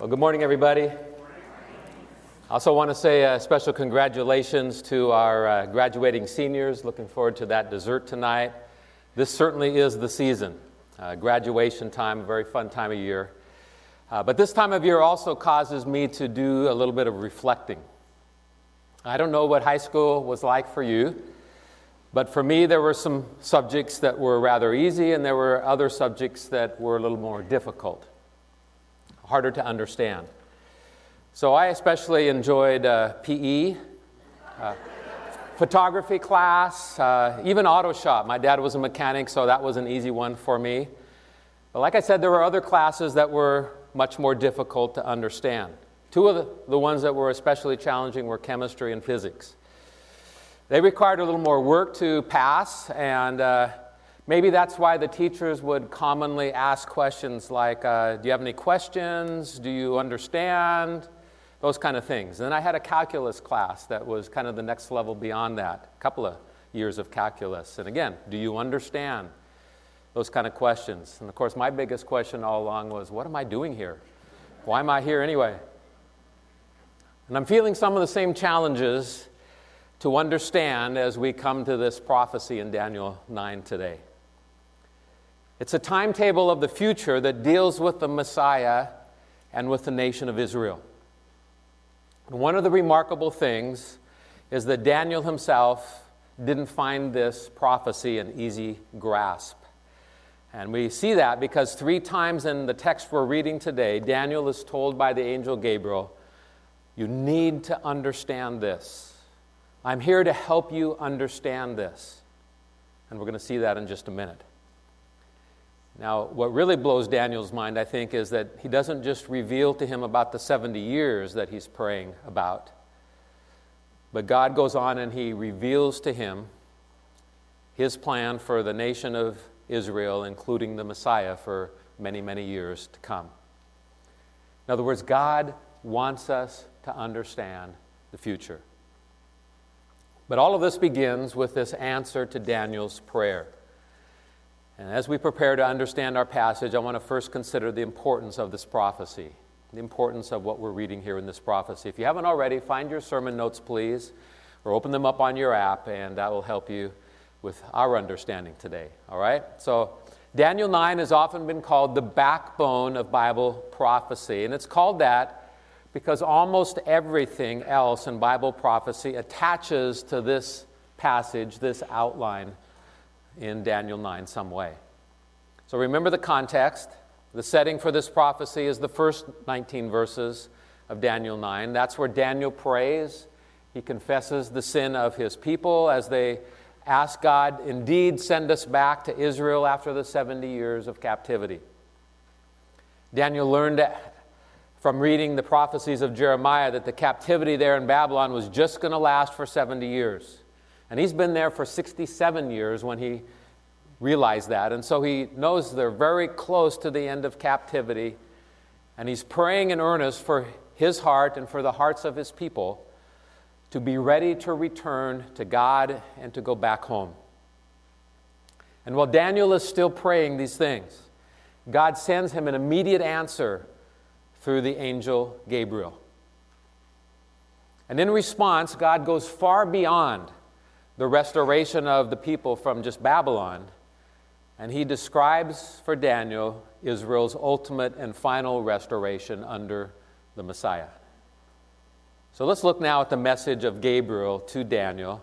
Well, good morning, everybody. I also want to say a special congratulations to our uh, graduating seniors. Looking forward to that dessert tonight. This certainly is the season. Uh, graduation time, a very fun time of year. Uh, but this time of year also causes me to do a little bit of reflecting. I don't know what high school was like for you, but for me, there were some subjects that were rather easy, and there were other subjects that were a little more difficult harder to understand. So I especially enjoyed uh, PE, uh, photography class, uh, even auto shop. My dad was a mechanic, so that was an easy one for me. But like I said, there were other classes that were much more difficult to understand. Two of the, the ones that were especially challenging were chemistry and physics. They required a little more work to pass, and uh, Maybe that's why the teachers would commonly ask questions like, uh, Do you have any questions? Do you understand? Those kind of things. And then I had a calculus class that was kind of the next level beyond that, a couple of years of calculus. And again, do you understand? Those kind of questions. And of course, my biggest question all along was, What am I doing here? Why am I here anyway? And I'm feeling some of the same challenges to understand as we come to this prophecy in Daniel 9 today. It's a timetable of the future that deals with the Messiah and with the nation of Israel. One of the remarkable things is that Daniel himself didn't find this prophecy an easy grasp. And we see that because three times in the text we're reading today, Daniel is told by the angel Gabriel, You need to understand this. I'm here to help you understand this. And we're going to see that in just a minute. Now, what really blows Daniel's mind, I think, is that he doesn't just reveal to him about the 70 years that he's praying about, but God goes on and he reveals to him his plan for the nation of Israel, including the Messiah, for many, many years to come. In other words, God wants us to understand the future. But all of this begins with this answer to Daniel's prayer. And as we prepare to understand our passage, I want to first consider the importance of this prophecy, the importance of what we're reading here in this prophecy. If you haven't already, find your sermon notes, please, or open them up on your app, and that will help you with our understanding today. All right? So, Daniel 9 has often been called the backbone of Bible prophecy, and it's called that because almost everything else in Bible prophecy attaches to this passage, this outline in Daniel 9 some way. So remember the context. The setting for this prophecy is the first 19 verses of Daniel 9. That's where Daniel prays. He confesses the sin of his people as they ask God, indeed, send us back to Israel after the 70 years of captivity. Daniel learned from reading the prophecies of Jeremiah that the captivity there in Babylon was just going to last for 70 years. And he's been there for 67 years when he realized that. And so he knows they're very close to the end of captivity. And he's praying in earnest for his heart and for the hearts of his people to be ready to return to God and to go back home. And while Daniel is still praying these things, God sends him an immediate answer through the angel Gabriel. And in response, God goes far beyond the restoration of the people from just Babylon. And he describes for Daniel Israel's ultimate and final restoration under the Messiah. So let's look now at the message of Gabriel to Daniel.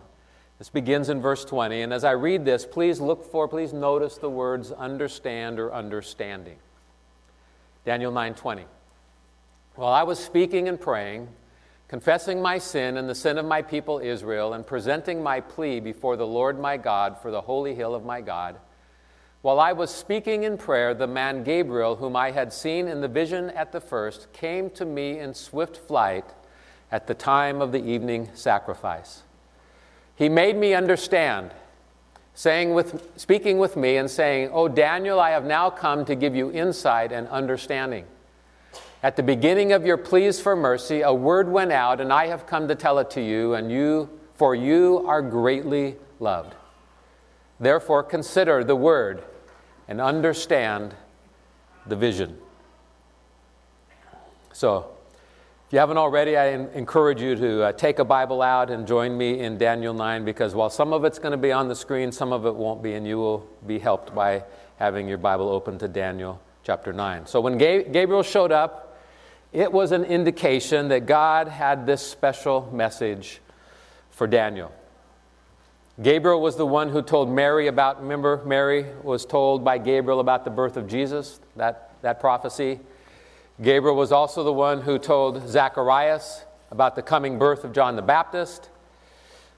This begins in verse 20. And as I read this, please look for, please notice the words understand or understanding. Daniel 9:20. While I was speaking and praying, confessing my sin and the sin of my people Israel, and presenting my plea before the Lord my God for the holy hill of my God. While I was speaking in prayer, the man Gabriel, whom I had seen in the vision at the first, came to me in swift flight at the time of the evening sacrifice. He made me understand, saying with, speaking with me and saying, O Daniel, I have now come to give you insight and understanding. At the beginning of your pleas for mercy, a word went out, and I have come to tell it to you, and you, for you are greatly loved. Therefore, consider the word and understand the vision. So, if you haven't already, I encourage you to uh, take a Bible out and join me in Daniel 9 because while some of it's going to be on the screen, some of it won't be, and you will be helped by having your Bible open to Daniel chapter 9. So, when Gabriel showed up, it was an indication that God had this special message for Daniel. Gabriel was the one who told Mary about, remember, Mary was told by Gabriel about the birth of Jesus, that, that prophecy. Gabriel was also the one who told Zacharias about the coming birth of John the Baptist.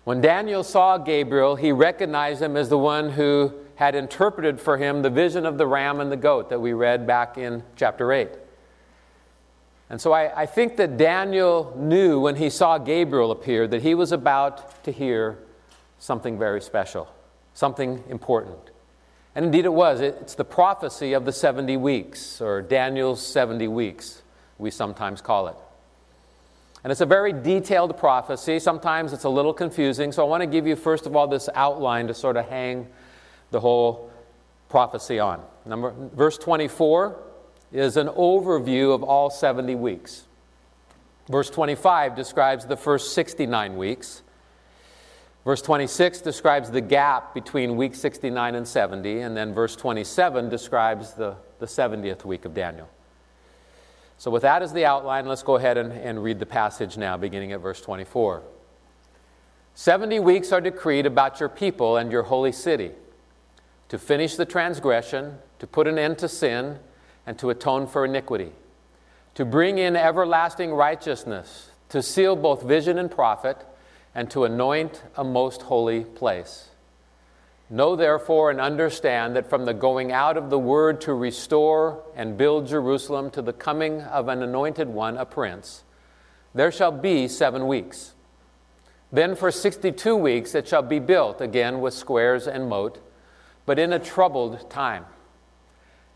When Daniel saw Gabriel, he recognized him as the one who had interpreted for him the vision of the ram and the goat that we read back in chapter 8. And so I, I think that Daniel knew when he saw Gabriel appear that he was about to hear something very special, something important. And indeed it was. It's the prophecy of the 70 weeks, or Daniel's 70 weeks, we sometimes call it. And it's a very detailed prophecy. Sometimes it's a little confusing. So I want to give you, first of all, this outline to sort of hang the whole prophecy on. Number, verse 24 is an overview of all 70 weeks. Verse 25 describes the first 69 weeks. Verse 26 describes the gap between week 69 and 70, and then verse 27 describes the, the 70th week of Daniel. So, with that as the outline, let's go ahead and, and read the passage now, beginning at verse 24. 70 weeks are decreed about your people and your holy city to finish the transgression, to put an end to sin, and to atone for iniquity, to bring in everlasting righteousness, to seal both vision and prophet and to anoint a most holy place. Know therefore and understand that from the going out of the word to restore and build Jerusalem to the coming of an anointed one, a prince, there shall be seven weeks. Then for 62 weeks it shall be built again with squares and moat, but in a troubled time.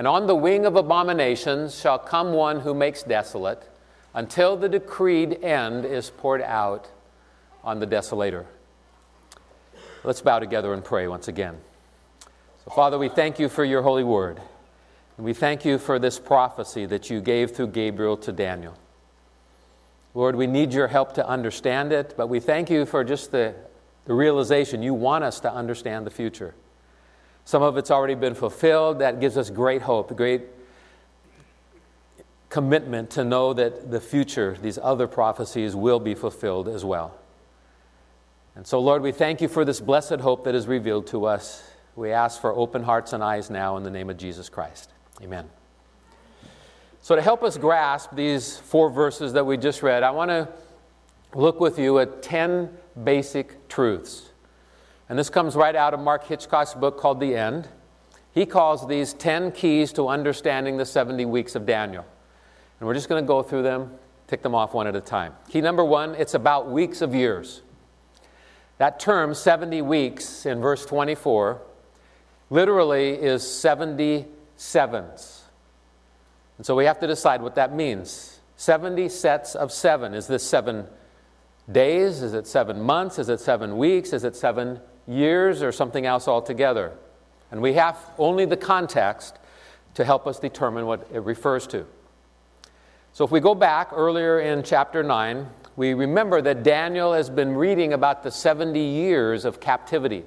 And on the wing of abominations shall come one who makes desolate, until the decreed end is poured out on the desolator. Let's bow together and pray once again. So, Father, we thank you for your holy word. And we thank you for this prophecy that you gave through Gabriel to Daniel. Lord, we need your help to understand it, but we thank you for just the, the realization you want us to understand the future. Some of it's already been fulfilled. That gives us great hope, great commitment to know that the future, these other prophecies, will be fulfilled as well. And so, Lord, we thank you for this blessed hope that is revealed to us. We ask for open hearts and eyes now in the name of Jesus Christ. Amen. So, to help us grasp these four verses that we just read, I want to look with you at 10 basic truths. And this comes right out of Mark Hitchcock's book called The End. He calls these 10 keys to understanding the 70 weeks of Daniel. And we're just going to go through them, tick them off one at a time. Key number one it's about weeks of years. That term, 70 weeks, in verse 24, literally is 70 sevens. And so we have to decide what that means. 70 sets of seven. Is this seven days? Is it seven months? Is it seven weeks? Is it seven years or something else altogether? And we have only the context to help us determine what it refers to. So if we go back earlier in chapter 9, we remember that Daniel has been reading about the 70 years of captivity.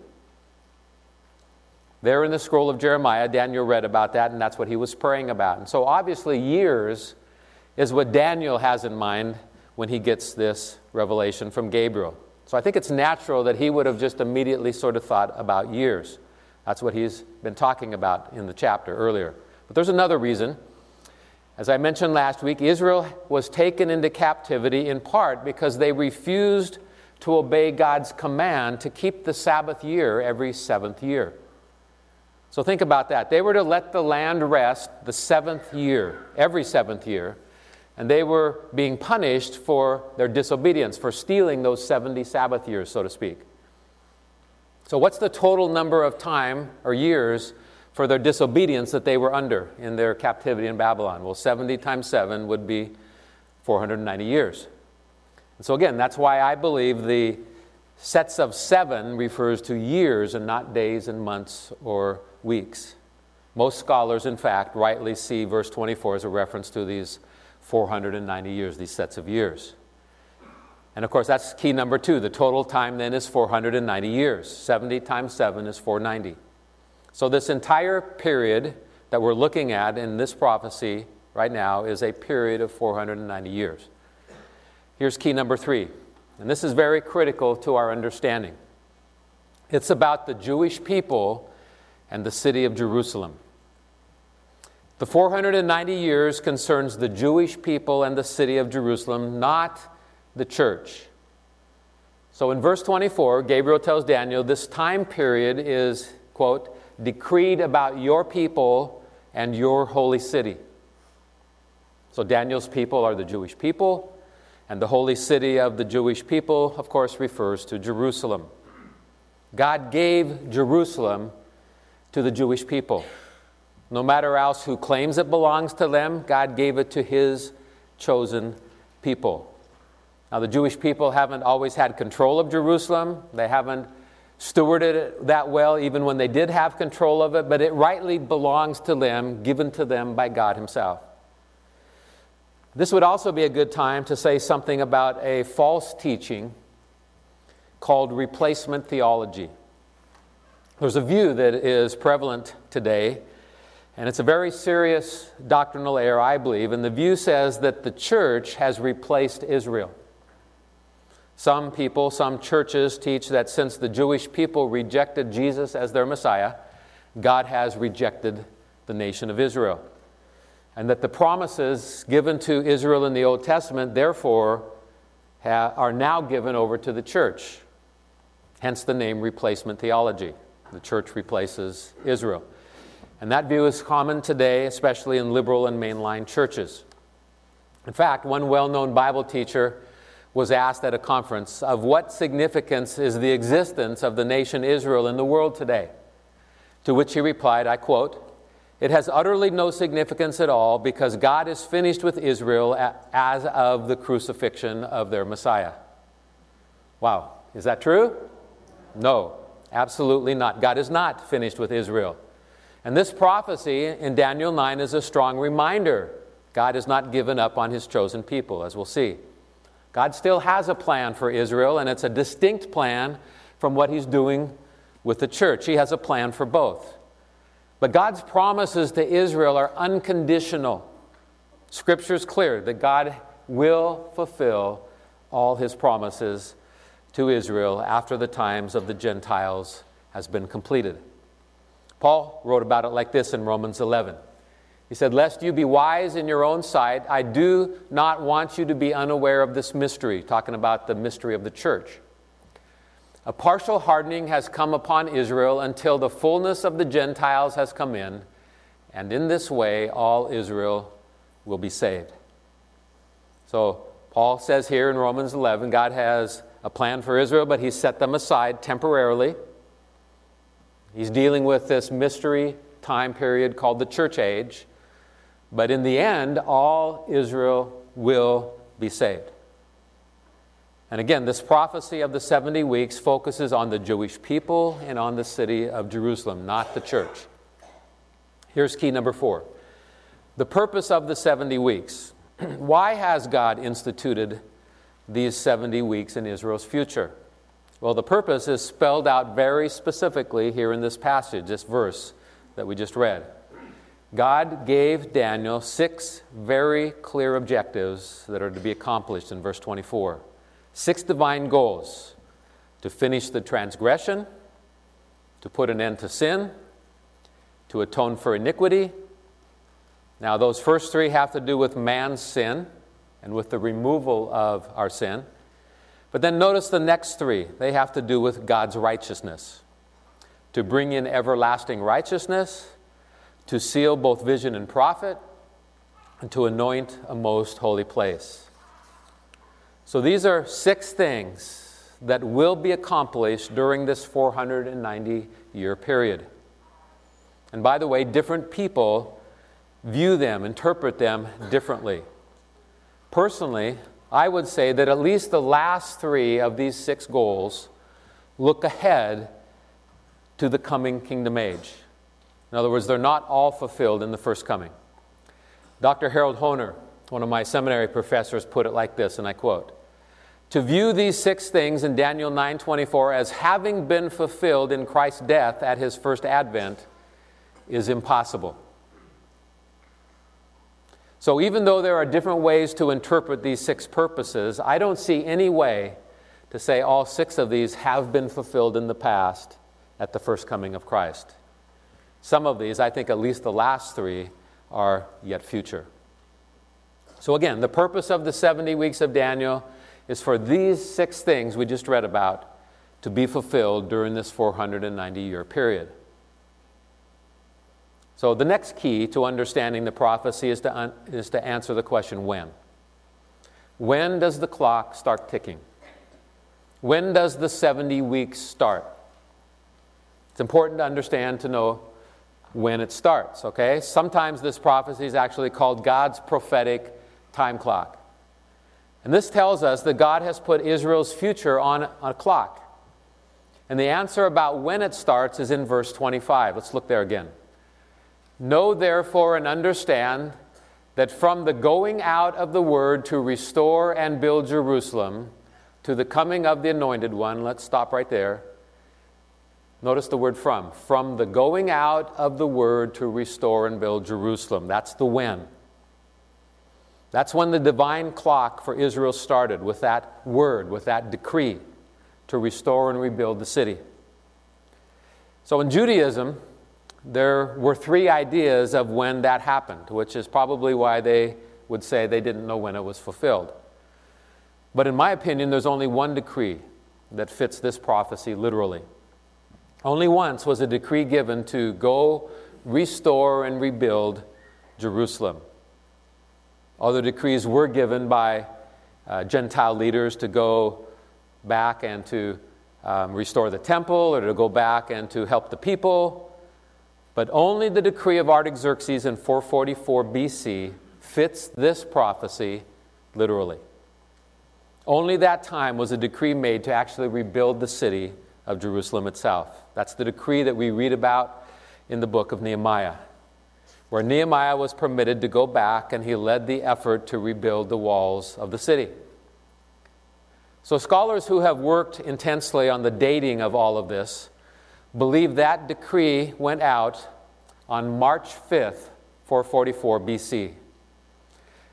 There in the scroll of Jeremiah, Daniel read about that, and that's what he was praying about. And so, obviously, years is what Daniel has in mind when he gets this revelation from Gabriel. So, I think it's natural that he would have just immediately sort of thought about years. That's what he's been talking about in the chapter earlier. But there's another reason. As I mentioned last week, Israel was taken into captivity in part because they refused to obey God's command to keep the Sabbath year every seventh year. So think about that. They were to let the land rest the seventh year, every seventh year, And they were being punished for their disobedience, for stealing those 70 Sabbath years, so to speak. So, what's the total number of time or years for their disobedience that they were under in their captivity in Babylon? Well, 70 times 7 would be 490 years. And so, again, that's why I believe the sets of seven refers to years and not days and months or weeks. Most scholars, in fact, rightly see verse 24 as a reference to these 490 years, these sets of years. And of course, that's key number two. The total time then is 490 years. 70 times 7 is 490. So, this entire period that we're looking at in this prophecy right now is a period of 490 years. Here's key number three, and this is very critical to our understanding. It's about the Jewish people and the city of Jerusalem. The 490 years concerns the Jewish people and the city of Jerusalem, not the church. So in verse 24, Gabriel tells Daniel this time period is, quote, decreed about your people and your holy city. So Daniel's people are the Jewish people, and the holy city of the Jewish people, of course, refers to Jerusalem. God gave Jerusalem to the Jewish people. No matter else who claims it belongs to them, God gave it to his chosen people. Now, the Jewish people haven't always had control of Jerusalem. They haven't stewarded it that well, even when they did have control of it, but it rightly belongs to them, given to them by God Himself. This would also be a good time to say something about a false teaching called replacement theology. There's a view that is prevalent today and it's a very serious doctrinal error, I believe. And the view says that the church has replaced Israel. Some people, some churches teach that since the Jewish people rejected Jesus as their Messiah, God has rejected the nation of Israel. And that the promises given to Israel in the Old Testament, therefore, ha- are now given over to the church. Hence the name replacement theology. The church replaces Israel. And that view is common today, especially in liberal and mainline churches. In fact, one well known Bible teacher was asked at a conference of what significance is the existence of the nation Israel in the world today. To which he replied, I quote, It has utterly no significance at all because God is finished with Israel as of the crucifixion of their Messiah. Wow, is that true? No, absolutely not. God is not finished with Israel. And this prophecy in Daniel 9 is a strong reminder God has not given up on his chosen people, as we'll see. God still has a plan for Israel, and it's a distinct plan from what he's doing with the church. He has a plan for both. But God's promises to Israel are unconditional. Scripture is clear that God will fulfill all his promises to Israel after the times of the Gentiles has been completed. Paul wrote about it like this in Romans 11. He said, Lest you be wise in your own sight, I do not want you to be unaware of this mystery, talking about the mystery of the church. A partial hardening has come upon Israel until the fullness of the Gentiles has come in, and in this way all Israel will be saved. So, Paul says here in Romans 11, God has a plan for Israel, but he set them aside temporarily He's dealing with this mystery time period called the church age. But in the end, all Israel will be saved. And again, this prophecy of the 70 weeks focuses on the Jewish people and on the city of Jerusalem, not the church. Here's key number four the purpose of the 70 weeks. Why has God instituted these 70 weeks in Israel's future? Well, the purpose is spelled out very specifically here in this passage, this verse that we just read. God gave Daniel six very clear objectives that are to be accomplished in verse 24. Six divine goals to finish the transgression, to put an end to sin, to atone for iniquity. Now, those first three have to do with man's sin and with the removal of our sin. But then notice the next three. They have to do with God's righteousness. To bring in everlasting righteousness, to seal both vision and prophet, and to anoint a most holy place. So these are six things that will be accomplished during this 490 year period. And by the way, different people view them, interpret them differently. Personally, I would say that at least the last three of these six goals look ahead to the coming kingdom age. In other words, they're not all fulfilled in the first coming. Dr. Harold Hoehner, one of my seminary professors, put it like this, and I quote To view these six things in Daniel 9:24 as having been fulfilled in Christ's death at his first advent is impossible. So, even though there are different ways to interpret these six purposes, I don't see any way to say all six of these have been fulfilled in the past at the first coming of Christ. Some of these, I think at least the last three, are yet future. So, again, the purpose of the 70 weeks of Daniel is for these six things we just read about to be fulfilled during this 490 year period. So, the next key to understanding the prophecy is to, un- is to answer the question when. When does the clock start ticking? When does the 70 weeks start? It's important to understand to know when it starts, okay? Sometimes this prophecy is actually called God's prophetic time clock. And this tells us that God has put Israel's future on a clock. And the answer about when it starts is in verse 25. Let's look there again. Know therefore and understand that from the going out of the word to restore and build Jerusalem to the coming of the anointed one, let's stop right there. Notice the word from. From the going out of the word to restore and build Jerusalem. That's the when. That's when the divine clock for Israel started, with that word, with that decree to restore and rebuild the city. So in Judaism, there were three ideas of when that happened, which is probably why they would say they didn't know when it was fulfilled. But in my opinion, there's only one decree that fits this prophecy literally. Only once was a decree given to go restore and rebuild Jerusalem. Other decrees were given by uh, Gentile leaders to go back and to um, restore the temple or to go back and to help the people. But only the decree of Artaxerxes in 444 BC fits this prophecy literally. Only that time was a decree made to actually rebuild the city of Jerusalem itself. That's the decree that we read about in the book of Nehemiah, where Nehemiah was permitted to go back and he led the effort to rebuild the walls of the city. So, scholars who have worked intensely on the dating of all of this believe that decree went out on March 5th, 444 BC.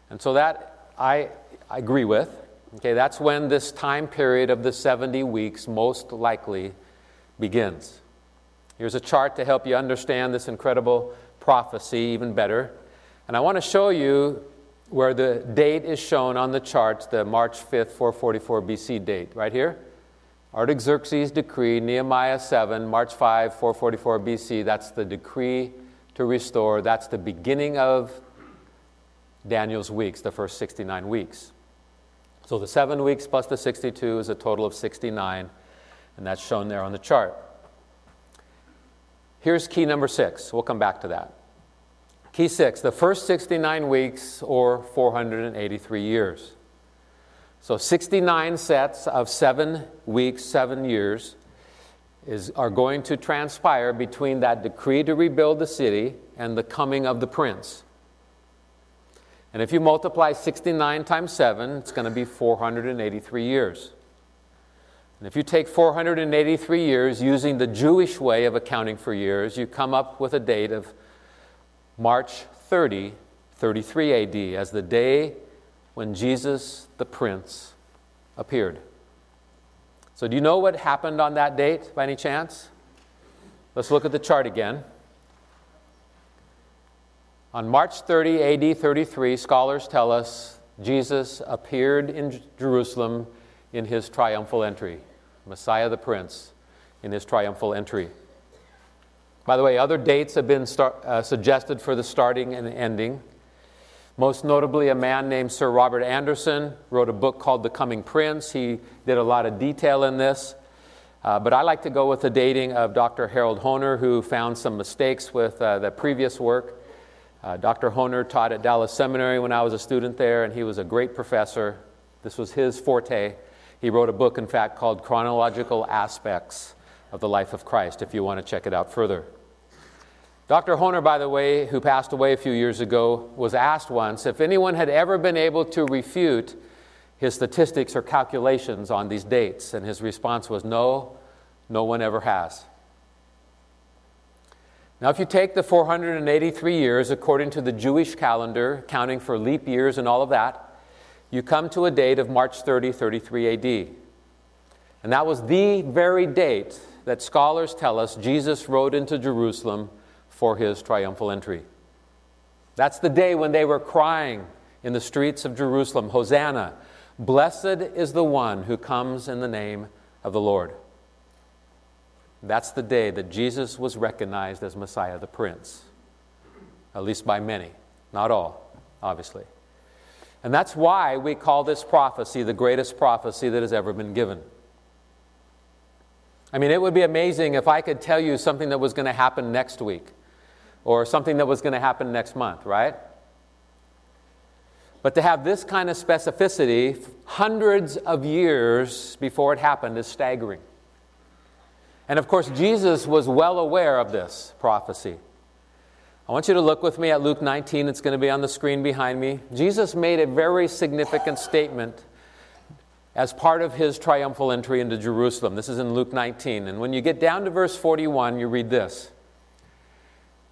And so that I, I agree with. Okay, that's when this time period of the 70 weeks most likely begins. Here's a chart to help you understand this incredible prophecy even better. And I want to show you where the date is shown on the chart, the March 5th, 444 BC date, right here. Artaxerxes' decree, Nehemiah 7, March 5, 444 BC. That's the decree to restore. That's the beginning of Daniel's weeks, the first 69 weeks. So the seven weeks plus the 62 is a total of 69, and that's shown there on the chart. Here's key number six. We'll come back to that. Key six the first 69 weeks or 483 years. So 69 sets of seven weeks, seven years is, are going to transpire between that decree to rebuild the city and the coming of the prince. And if you multiply 69 times 7, it's going to be 483 years. And if you take 483 years using the Jewish way of accounting for years, you come up with a date of March 30, 33 AD, as the day when Jesus the Prince appeared. So, do you know what happened on that date by any chance? Let's look at the chart again. On March 30, AD 33, scholars tell us Jesus appeared in Jerusalem in his triumphal entry. Messiah the Prince in his triumphal entry. By the way, other dates have been start, uh, suggested for the starting and ending. Most notably, a man named Sir Robert Anderson wrote a book called The Coming Prince. He did a lot of detail in this. Uh, but I like to go with the dating of Dr. Harold Hoehner, who found some mistakes with uh, the previous work. Uh, Dr. Hoehner taught at Dallas Seminary when I was a student there, and he was a great professor. This was his forte. He wrote a book, in fact, called Chronological Aspects of the Life of Christ, if you want to check it out further. Dr. Hoehner, by the way, who passed away a few years ago, was asked once if anyone had ever been able to refute his statistics or calculations on these dates, and his response was, No, no one ever has. Now, if you take the 483 years according to the Jewish calendar, counting for leap years and all of that, you come to a date of March 30, 33 AD. And that was the very date that scholars tell us Jesus rode into Jerusalem for his triumphal entry. That's the day when they were crying in the streets of Jerusalem Hosanna, Blessed is the one who comes in the name of the Lord. That's the day that Jesus was recognized as Messiah the Prince, at least by many, not all, obviously. And that's why we call this prophecy the greatest prophecy that has ever been given. I mean, it would be amazing if I could tell you something that was going to happen next week or something that was going to happen next month, right? But to have this kind of specificity hundreds of years before it happened is staggering. And of course, Jesus was well aware of this prophecy. I want you to look with me at Luke 19. It's going to be on the screen behind me. Jesus made a very significant statement as part of his triumphal entry into Jerusalem. This is in Luke 19. And when you get down to verse 41, you read this.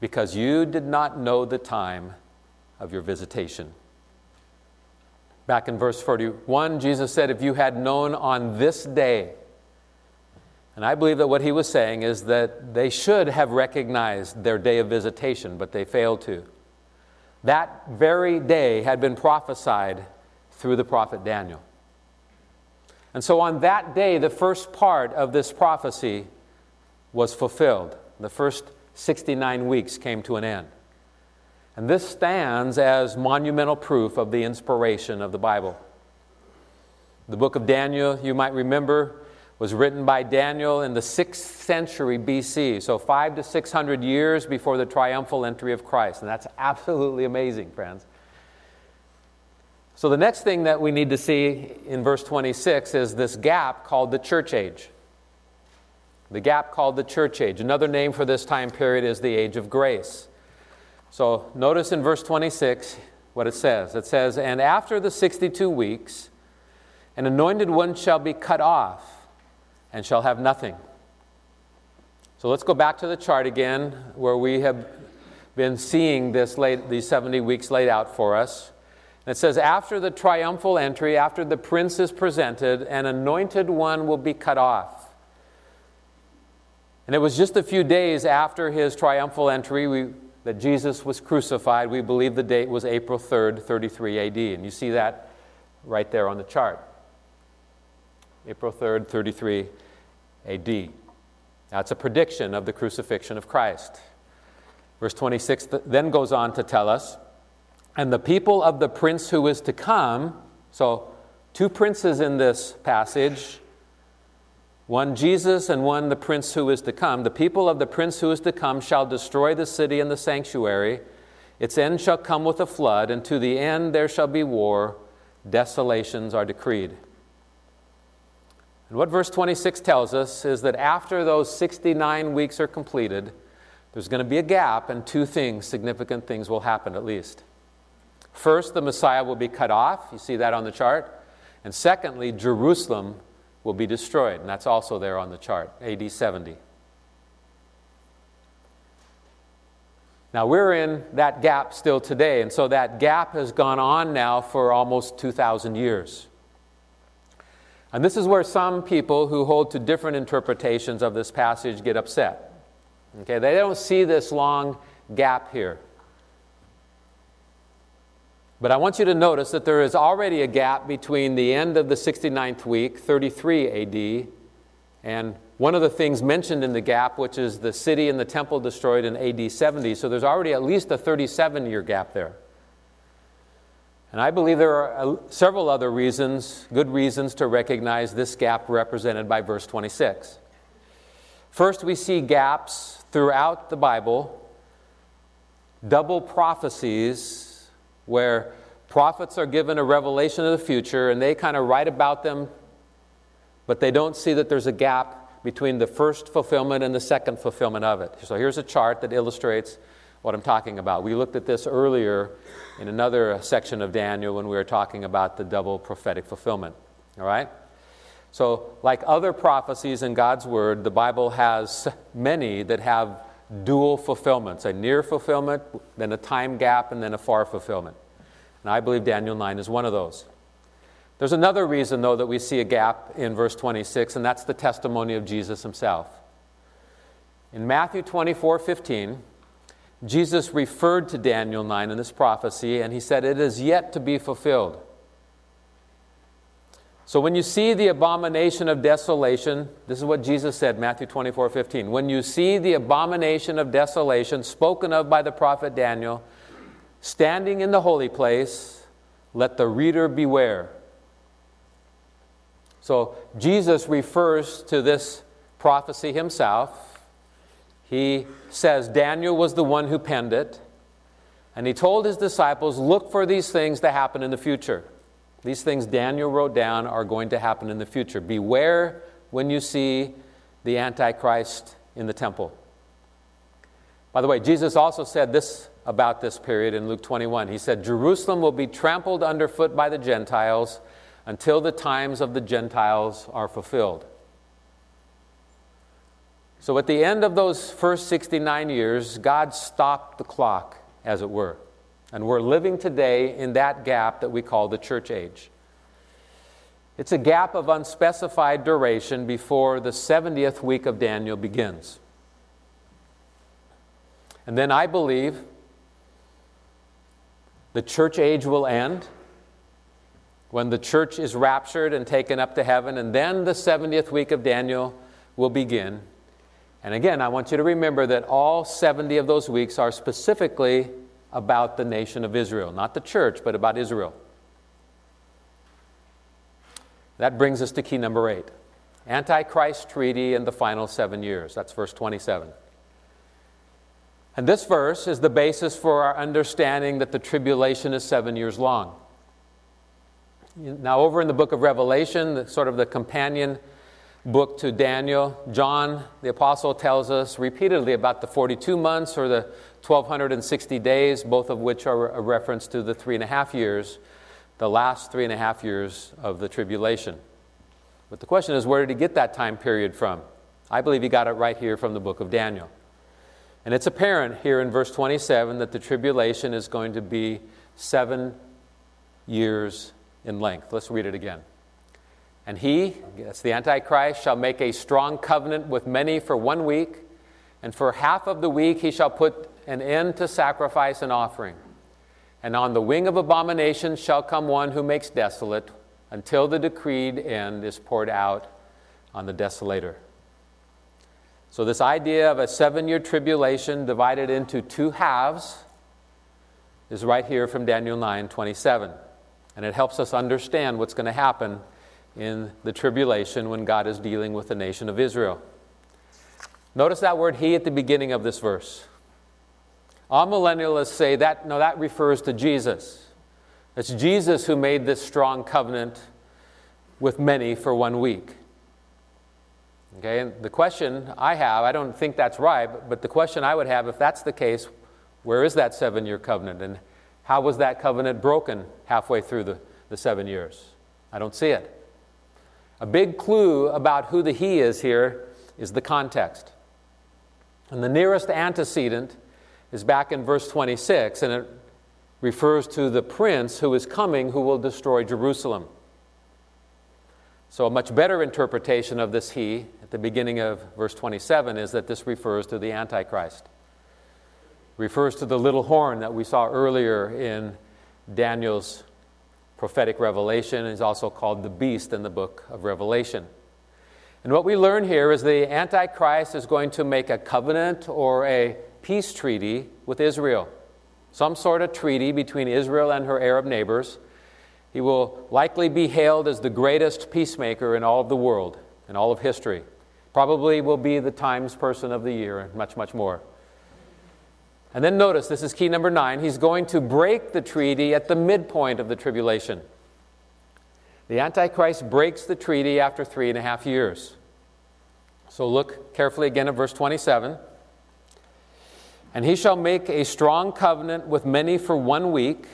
because you did not know the time of your visitation. Back in verse 41, Jesus said, If you had known on this day, and I believe that what he was saying is that they should have recognized their day of visitation, but they failed to. That very day had been prophesied through the prophet Daniel. And so on that day, the first part of this prophecy was fulfilled. The first 69 weeks came to an end. And this stands as monumental proof of the inspiration of the Bible. The book of Daniel, you might remember, was written by Daniel in the 6th century BC, so five to 600 years before the triumphal entry of Christ. And that's absolutely amazing, friends. So, the next thing that we need to see in verse 26 is this gap called the church age the gap called the church age. Another name for this time period is the age of grace. So notice in verse 26 what it says. It says, And after the 62 weeks, an anointed one shall be cut off and shall have nothing. So let's go back to the chart again where we have been seeing this laid, these 70 weeks laid out for us. And it says, After the triumphal entry, after the prince is presented, an anointed one will be cut off. And it was just a few days after his triumphal entry we, that Jesus was crucified. We believe the date was April 3rd, 33 AD. And you see that right there on the chart. April 3rd, 33 AD. That's a prediction of the crucifixion of Christ. Verse 26 then goes on to tell us, and the people of the prince who is to come, so two princes in this passage one Jesus and one the prince who is to come. The people of the prince who is to come shall destroy the city and the sanctuary. Its end shall come with a flood, and to the end there shall be war. Desolations are decreed. And what verse 26 tells us is that after those 69 weeks are completed, there's going to be a gap, and two things, significant things, will happen at least. First, the Messiah will be cut off. You see that on the chart. And secondly, Jerusalem will be destroyed. And that's also there on the chart, AD 70. Now, we're in that gap still today, and so that gap has gone on now for almost 2,000 years. And this is where some people who hold to different interpretations of this passage get upset. Okay, they don't see this long gap here. But I want you to notice that there is already a gap between the end of the 69th week, 33 AD, and one of the things mentioned in the gap, which is the city and the temple destroyed in AD 70. So there's already at least a 37 year gap there. And I believe there are uh, several other reasons, good reasons, to recognize this gap represented by verse 26. First, we see gaps throughout the Bible, double prophecies, where prophets are given a revelation of the future and they kind of write about them, but they don't see that there's a gap between the first fulfillment and the second fulfillment of it. So here's a chart that illustrates what I'm talking about. We looked at this earlier in another section of Daniel when we were talking about the double prophetic fulfillment. All right? So, like other prophecies in God's Word, the Bible has many that have dual fulfillments a near fulfillment, then a time gap, and then a far fulfillment. And I believe Daniel 9 is one of those. There's another reason, though, that we see a gap in verse 26, and that's the testimony of Jesus himself. In Matthew 24 15, Jesus referred to Daniel 9 in this prophecy, and he said, It is yet to be fulfilled. So when you see the abomination of desolation, this is what Jesus said, Matthew 24 15. When you see the abomination of desolation spoken of by the prophet Daniel, standing in the holy place, let the reader beware. So Jesus refers to this prophecy himself. He says Daniel was the one who penned it, and he told his disciples, Look for these things to happen in the future. These things Daniel wrote down are going to happen in the future. Beware when you see the Antichrist in the temple. By the way, Jesus also said this about this period in Luke 21. He said, Jerusalem will be trampled underfoot by the Gentiles until the times of the Gentiles are fulfilled. So at the end of those first 69 years, God stopped the clock, as it were. And we're living today in that gap that we call the church age. It's a gap of unspecified duration before the 70th week of Daniel begins. And then I believe the church age will end when the church is raptured and taken up to heaven, and then the 70th week of Daniel will begin. And again, I want you to remember that all 70 of those weeks are specifically about the nation of Israel, not the church, but about Israel. That brings us to key number eight Antichrist treaty and the final seven years. That's verse 27. And this verse is the basis for our understanding that the tribulation is seven years long. Now, over in the book of Revelation, the, sort of the companion book to Daniel, John, the apostle, tells us repeatedly about the 42 months or the 1260 days, both of which are a reference to the three and a half years, the last three and a half years of the tribulation. But the question is, where did he get that time period from? I believe he got it right here from the book of Daniel. And it's apparent here in verse 27 that the tribulation is going to be seven years in length. Let's read it again. And he, that's the Antichrist, shall make a strong covenant with many for one week, and for half of the week he shall put an end to sacrifice and offering. And on the wing of abomination shall come one who makes desolate, until the decreed end is poured out on the desolator. So, this idea of a seven year tribulation divided into two halves is right here from Daniel 9 27. And it helps us understand what's going to happen in the tribulation when God is dealing with the nation of Israel. Notice that word he at the beginning of this verse. Amillennialists say that, no, that refers to Jesus. It's Jesus who made this strong covenant with many for one week. Okay, and the question I have, I don't think that's right, but, the question I would have, if that's the case, where is that seven year covenant? And how was that covenant broken halfway through the, the seven years? I don't see it. A big clue about who the he is here is the context. And the nearest antecedent is back in verse 26, and it refers to the prince who is coming who will destroy Jerusalem. So, a much better interpretation of this he at the beginning of verse 27 is that this refers to the Antichrist. Refers to the little horn that we saw earlier in Daniel's prophetic revelation. Is also called the beast in the book of Revelation. And what we learn here is the Antichrist is going to make a covenant or a peace treaty with Israel, some sort of treaty between Israel and her Arab neighbors. He will likely be hailed as the greatest peacemaker in all of the world, in all of history. Probably will be the Times Person of the Year and much, much more. And then notice, this is key number nine, he's going to break the treaty at the midpoint of the tribulation. The Antichrist breaks the treaty after three and a half years. So look carefully again at verse 27. And he shall make a strong covenant with many for one week,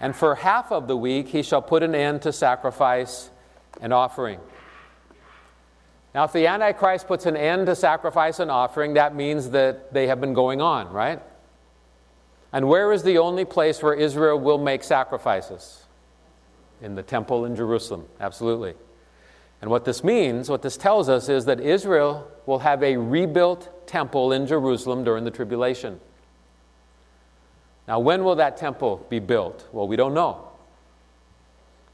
and for half of the week he shall put an end to sacrifice and offering. Now, if the Antichrist puts an end to sacrifice and offering, that means that they have been going on, right? And where is the only place where Israel will make sacrifices? In the temple in Jerusalem, absolutely. And what this means, what this tells us, is that Israel will have a rebuilt temple in Jerusalem during the tribulation. Now, when will that temple be built? Well, we don't know.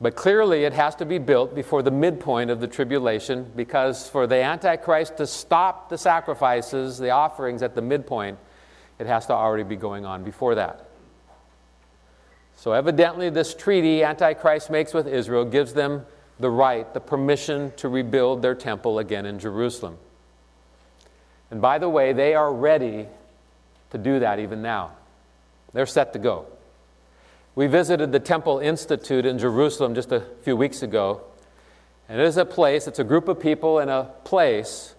But clearly, it has to be built before the midpoint of the tribulation because for the Antichrist to stop the sacrifices, the offerings at the midpoint, it has to already be going on before that. So, evidently, this treaty Antichrist makes with Israel gives them the right, the permission to rebuild their temple again in Jerusalem. And by the way, they are ready to do that even now. They're set to go. We visited the Temple Institute in Jerusalem just a few weeks ago. And it is a place, it's a group of people in a place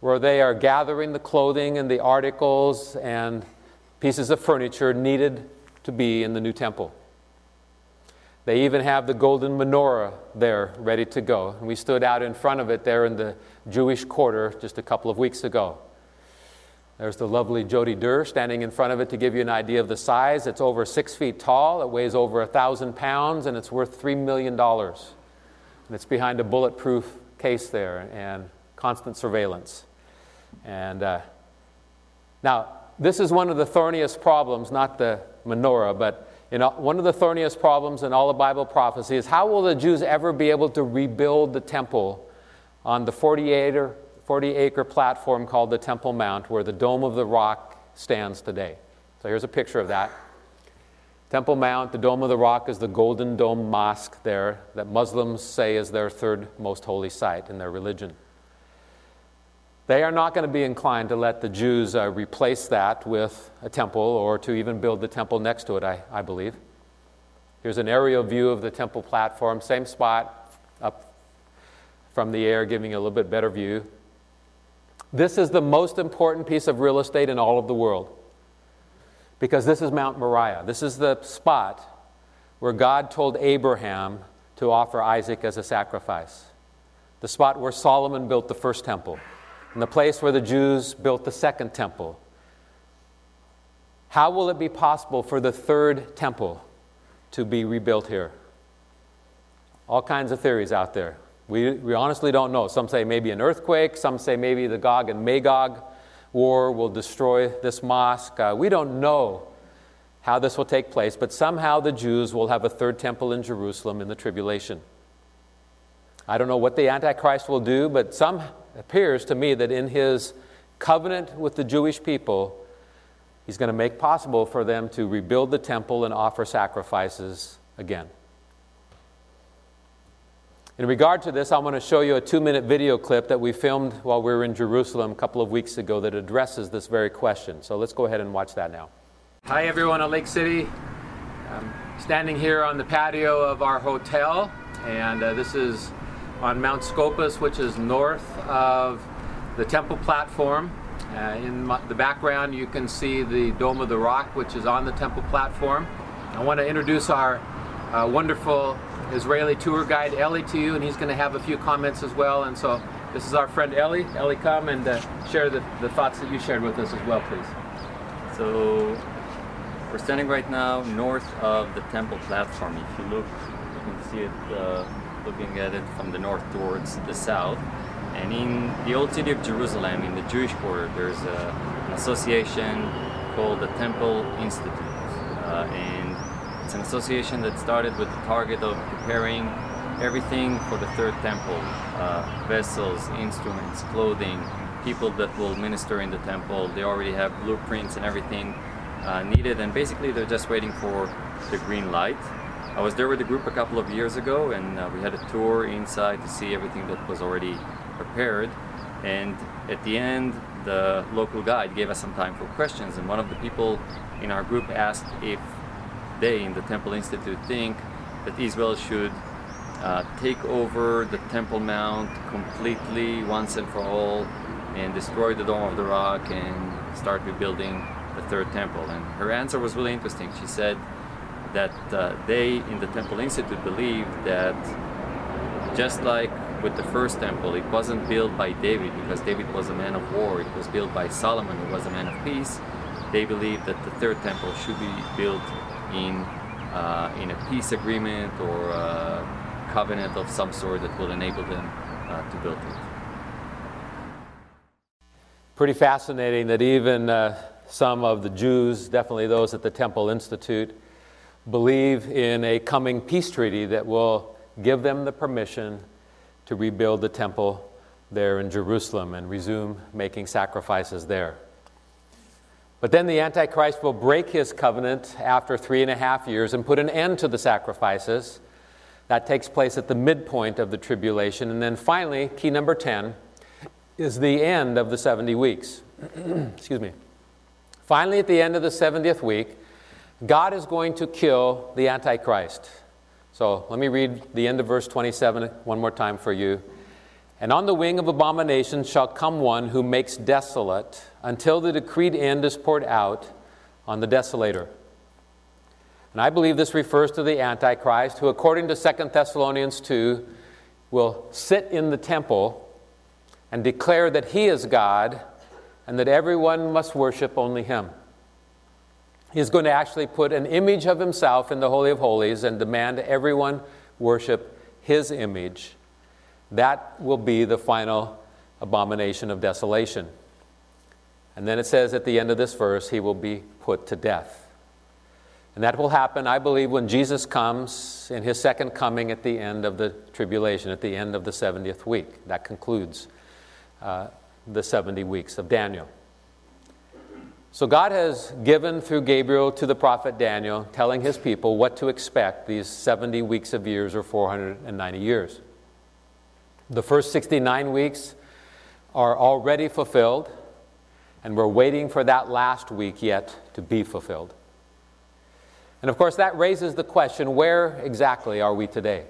where they are gathering the clothing and the articles and pieces of furniture needed to be in the new temple. They even have the golden menorah there ready to go. And we stood out in front of it there in the Jewish quarter just a couple of weeks ago. There's the lovely Jody Durr standing in front of it to give you an idea of the size. It's over six feet tall, it weighs over a thousand pounds, and it's worth $3 million. And it's behind a bulletproof case there and constant surveillance. And uh, now, this is one of the thorniest problems, not the menorah, but know, one of the thorniest problems in all of Bible prophecy is how will the Jews ever be able to rebuild the temple on the 48 or 40 acre platform called the Temple Mount, where the Dome of the Rock stands today. So here's a picture of that. Temple Mount, the Dome of the Rock, is the Golden Dome Mosque there that Muslims say is their third most holy site in their religion. They are not going to be inclined to let the Jews uh, replace that with a temple or to even build the temple next to it, I, I believe. Here's an aerial view of the temple platform, same spot up from the air, giving a little bit better view. This is the most important piece of real estate in all of the world because this is Mount Moriah. This is the spot where God told Abraham to offer Isaac as a sacrifice, the spot where Solomon built the first temple, and the place where the Jews built the second temple. How will it be possible for the third temple to be rebuilt here? All kinds of theories out there. We, we honestly don't know. Some say maybe an earthquake, some say maybe the Gog and Magog war will destroy this mosque. Uh, we don't know how this will take place, but somehow the Jews will have a third temple in Jerusalem in the tribulation. I don't know what the Antichrist will do, but some appears to me that in his covenant with the Jewish people, he's going to make possible for them to rebuild the temple and offer sacrifices again. In regard to this, I want to show you a two minute video clip that we filmed while we were in Jerusalem a couple of weeks ago that addresses this very question. So let's go ahead and watch that now. Hi, everyone at Lake City. I'm standing here on the patio of our hotel, and uh, this is on Mount Scopus, which is north of the temple platform. Uh, in my, the background, you can see the Dome of the Rock, which is on the temple platform. I want to introduce our uh, wonderful Israeli tour guide Ellie, to you, and he's going to have a few comments as well. And so this is our friend Ellie. Ellie, come and uh, share the, the thoughts that you shared with us as well, please. So we're standing right now north of the temple platform. If you look, you can see it uh, looking at it from the north towards the south. And in the old city of Jerusalem, in the Jewish quarter, there's a, an association called the Temple Institute. Uh, it's an association that started with the target of preparing everything for the third temple uh, vessels, instruments, clothing, people that will minister in the temple. They already have blueprints and everything uh, needed, and basically they're just waiting for the green light. I was there with the group a couple of years ago, and uh, we had a tour inside to see everything that was already prepared. And at the end, the local guide gave us some time for questions, and one of the people in our group asked if they in the Temple Institute think that Israel should uh, take over the Temple Mount completely once and for all and destroy the Dome of the Rock and start rebuilding the third temple. And her answer was really interesting. She said that uh, they in the Temple Institute believe that just like with the first temple, it wasn't built by David because David was a man of war, it was built by Solomon, who was a man of peace. They believe that the third temple should be built in, uh, in a peace agreement or a covenant of some sort that will enable them uh, to build it. Pretty fascinating that even uh, some of the Jews, definitely those at the Temple Institute, believe in a coming peace treaty that will give them the permission to rebuild the temple there in Jerusalem and resume making sacrifices there. But then the Antichrist will break his covenant after three and a half years and put an end to the sacrifices. That takes place at the midpoint of the tribulation. And then finally, key number 10 is the end of the 70 weeks. Excuse me. Finally, at the end of the 70th week, God is going to kill the Antichrist. So let me read the end of verse 27 one more time for you. And on the wing of abomination shall come one who makes desolate until the decreed end is poured out on the desolator. And I believe this refers to the Antichrist, who, according to 2 Thessalonians 2, will sit in the temple and declare that he is God and that everyone must worship only him. He's going to actually put an image of himself in the Holy of Holies and demand everyone worship his image. That will be the final abomination of desolation. And then it says at the end of this verse, he will be put to death. And that will happen, I believe, when Jesus comes in his second coming at the end of the tribulation, at the end of the 70th week. That concludes uh, the 70 weeks of Daniel. So God has given through Gabriel to the prophet Daniel, telling his people what to expect these 70 weeks of years or 490 years. The first 69 weeks are already fulfilled, and we're waiting for that last week yet to be fulfilled. And of course, that raises the question where exactly are we today?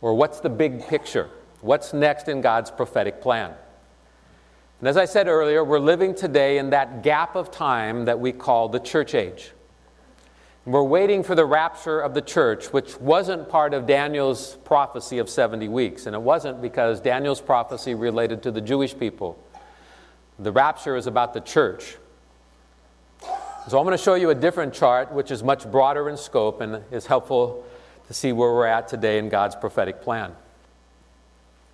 Or what's the big picture? What's next in God's prophetic plan? And as I said earlier, we're living today in that gap of time that we call the church age. We're waiting for the rapture of the church, which wasn't part of Daniel's prophecy of 70 weeks. And it wasn't because Daniel's prophecy related to the Jewish people. The rapture is about the church. So I'm going to show you a different chart, which is much broader in scope and is helpful to see where we're at today in God's prophetic plan.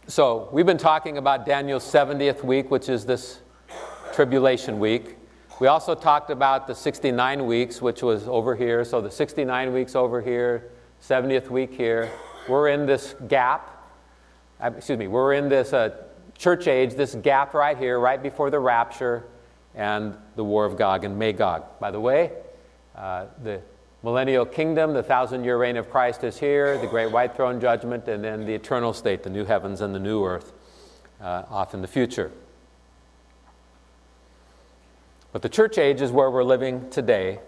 So, we've been talking about Daniel's 70th week, which is this tribulation week. We also talked about the 69 weeks, which was over here. So, the 69 weeks over here, 70th week here. We're in this gap. Uh, excuse me, we're in this uh, church age, this gap right here, right before the rapture and the war of Gog and Magog. By the way, uh, the millennial kingdom, the thousand year reign of Christ is here, the great white throne judgment, and then the eternal state, the new heavens and the new earth, uh, off in the future. But the church age is where we're living today,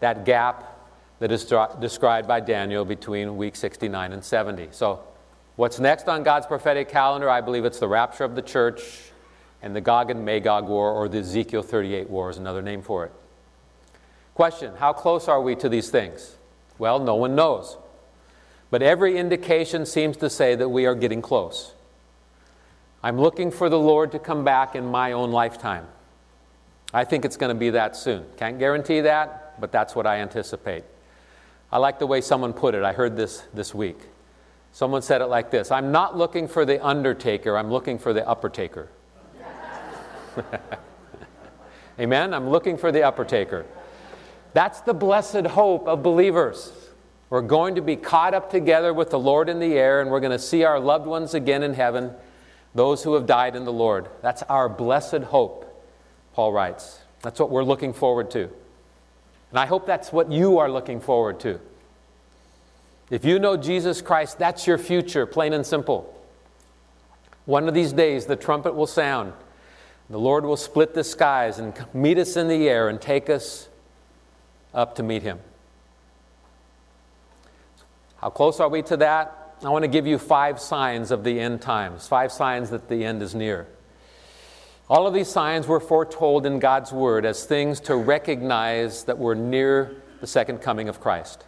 that gap that is described by Daniel between week 69 and 70. So, what's next on God's prophetic calendar? I believe it's the rapture of the church and the Gog and Magog war, or the Ezekiel 38 war is another name for it. Question How close are we to these things? Well, no one knows. But every indication seems to say that we are getting close. I'm looking for the Lord to come back in my own lifetime. I think it's going to be that soon. Can't guarantee that, but that's what I anticipate. I like the way someone put it. I heard this this week. Someone said it like this I'm not looking for the undertaker, I'm looking for the upper taker. Amen? I'm looking for the upper taker. That's the blessed hope of believers. We're going to be caught up together with the Lord in the air, and we're going to see our loved ones again in heaven, those who have died in the Lord. That's our blessed hope, Paul writes. That's what we're looking forward to. And I hope that's what you are looking forward to. If you know Jesus Christ, that's your future, plain and simple. One of these days, the trumpet will sound. The Lord will split the skies and meet us in the air and take us up to meet Him. How close are we to that? I want to give you five signs of the end times, five signs that the end is near. All of these signs were foretold in God's Word as things to recognize that we're near the second coming of Christ.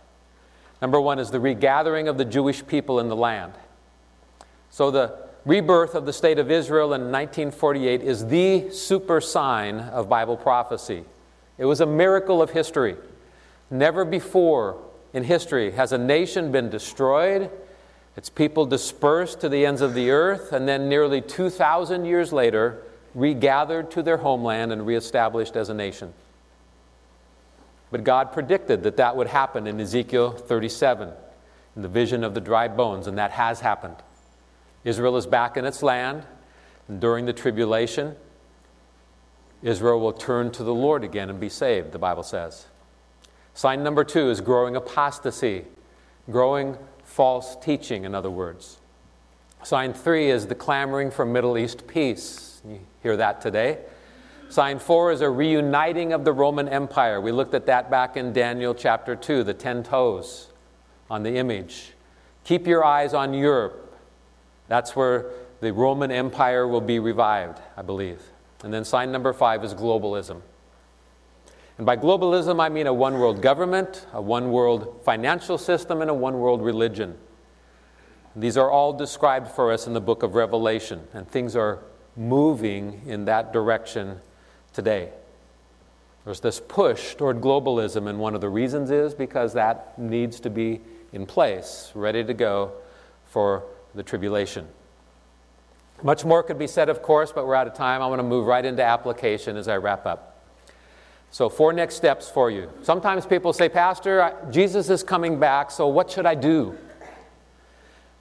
Number one is the regathering of the Jewish people in the land. So, the rebirth of the state of Israel in 1948 is the super sign of Bible prophecy. It was a miracle of history. Never before in history has a nation been destroyed, its people dispersed to the ends of the earth, and then nearly 2,000 years later, regathered to their homeland and reestablished as a nation. But God predicted that that would happen in Ezekiel 37, in the vision of the dry bones, and that has happened. Israel is back in its land, and during the tribulation, Israel will turn to the Lord again and be saved, the Bible says. Sign number two is growing apostasy, growing false teaching, in other words. Sign three is the clamoring for Middle East peace. You hear that today. Sign four is a reuniting of the Roman Empire. We looked at that back in Daniel chapter 2, the ten toes on the image. Keep your eyes on Europe. That's where the Roman Empire will be revived, I believe. And then sign number five is globalism. And by globalism, I mean a one world government, a one world financial system, and a one world religion. These are all described for us in the book of Revelation, and things are moving in that direction today. There's this push toward globalism, and one of the reasons is because that needs to be in place, ready to go for the tribulation. Much more could be said, of course, but we're out of time. I want to move right into application as I wrap up. So, four next steps for you. Sometimes people say, Pastor, Jesus is coming back, so what should I do?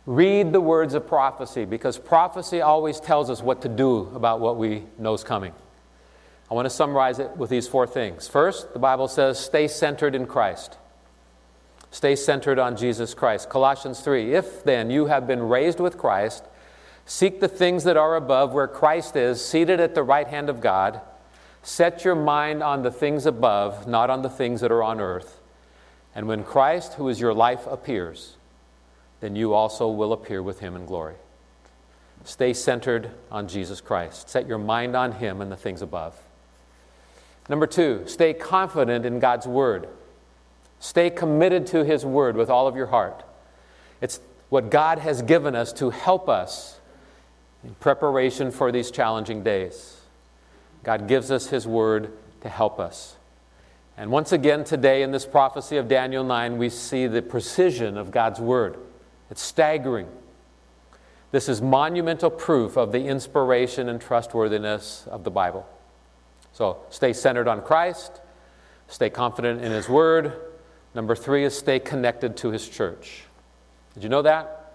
Read the words of prophecy because prophecy always tells us what to do about what we know is coming. I want to summarize it with these four things. First, the Bible says, stay centered in Christ. Stay centered on Jesus Christ. Colossians 3 If then you have been raised with Christ, seek the things that are above where Christ is, seated at the right hand of God. Set your mind on the things above, not on the things that are on earth. And when Christ, who is your life, appears, then you also will appear with him in glory. Stay centered on Jesus Christ. Set your mind on him and the things above. Number two, stay confident in God's Word. Stay committed to His Word with all of your heart. It's what God has given us to help us in preparation for these challenging days. God gives us His Word to help us. And once again, today in this prophecy of Daniel 9, we see the precision of God's Word. It's staggering. This is monumental proof of the inspiration and trustworthiness of the Bible. So stay centered on Christ, stay confident in His Word. Number three is stay connected to His church. Did you know that?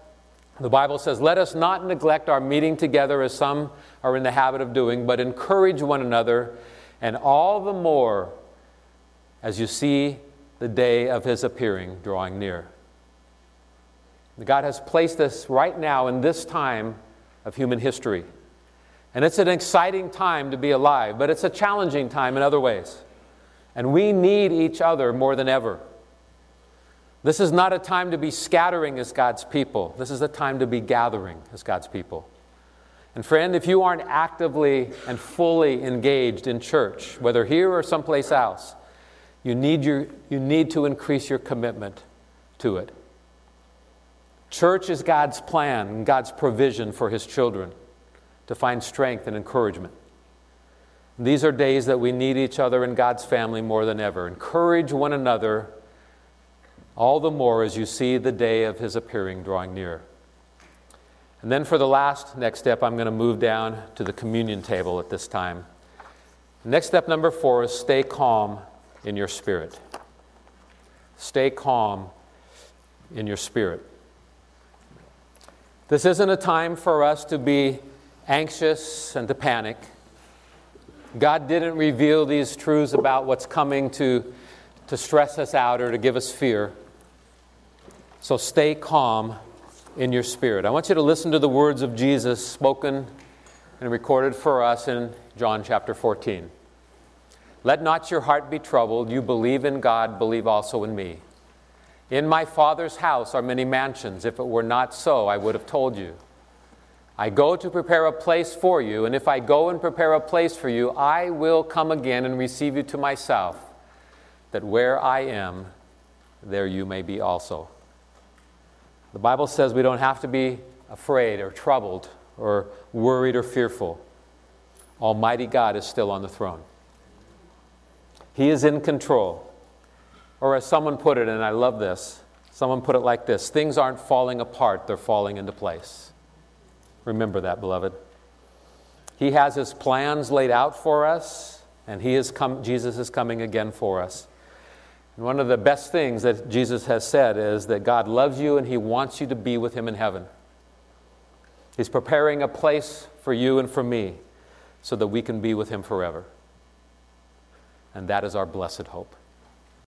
The Bible says, Let us not neglect our meeting together as some are in the habit of doing, but encourage one another, and all the more as you see the day of His appearing drawing near. God has placed us right now in this time of human history. And it's an exciting time to be alive, but it's a challenging time in other ways. And we need each other more than ever. This is not a time to be scattering as God's people. This is a time to be gathering as God's people. And friend, if you aren't actively and fully engaged in church, whether here or someplace else, you need, your, you need to increase your commitment to it. Church is God's plan and God's provision for His children to find strength and encouragement. These are days that we need each other in God's family more than ever. Encourage one another all the more as you see the day of his appearing drawing near. And then for the last next step, I'm going to move down to the communion table at this time. Next step number four is stay calm in your spirit. Stay calm in your spirit. This isn't a time for us to be anxious and to panic. God didn't reveal these truths about what's coming to, to stress us out or to give us fear. So stay calm in your spirit. I want you to listen to the words of Jesus spoken and recorded for us in John chapter 14. Let not your heart be troubled. You believe in God, believe also in me. In my Father's house are many mansions. If it were not so, I would have told you. I go to prepare a place for you, and if I go and prepare a place for you, I will come again and receive you to myself, that where I am, there you may be also. The Bible says we don't have to be afraid or troubled or worried or fearful. Almighty God is still on the throne. He is in control. Or as someone put it, and I love this, someone put it like this things aren't falling apart, they're falling into place. Remember that, beloved. He has his plans laid out for us, and he is come, Jesus is coming again for us. And one of the best things that Jesus has said is that God loves you and He wants you to be with Him in heaven. He's preparing a place for you and for me so that we can be with Him forever. And that is our blessed hope.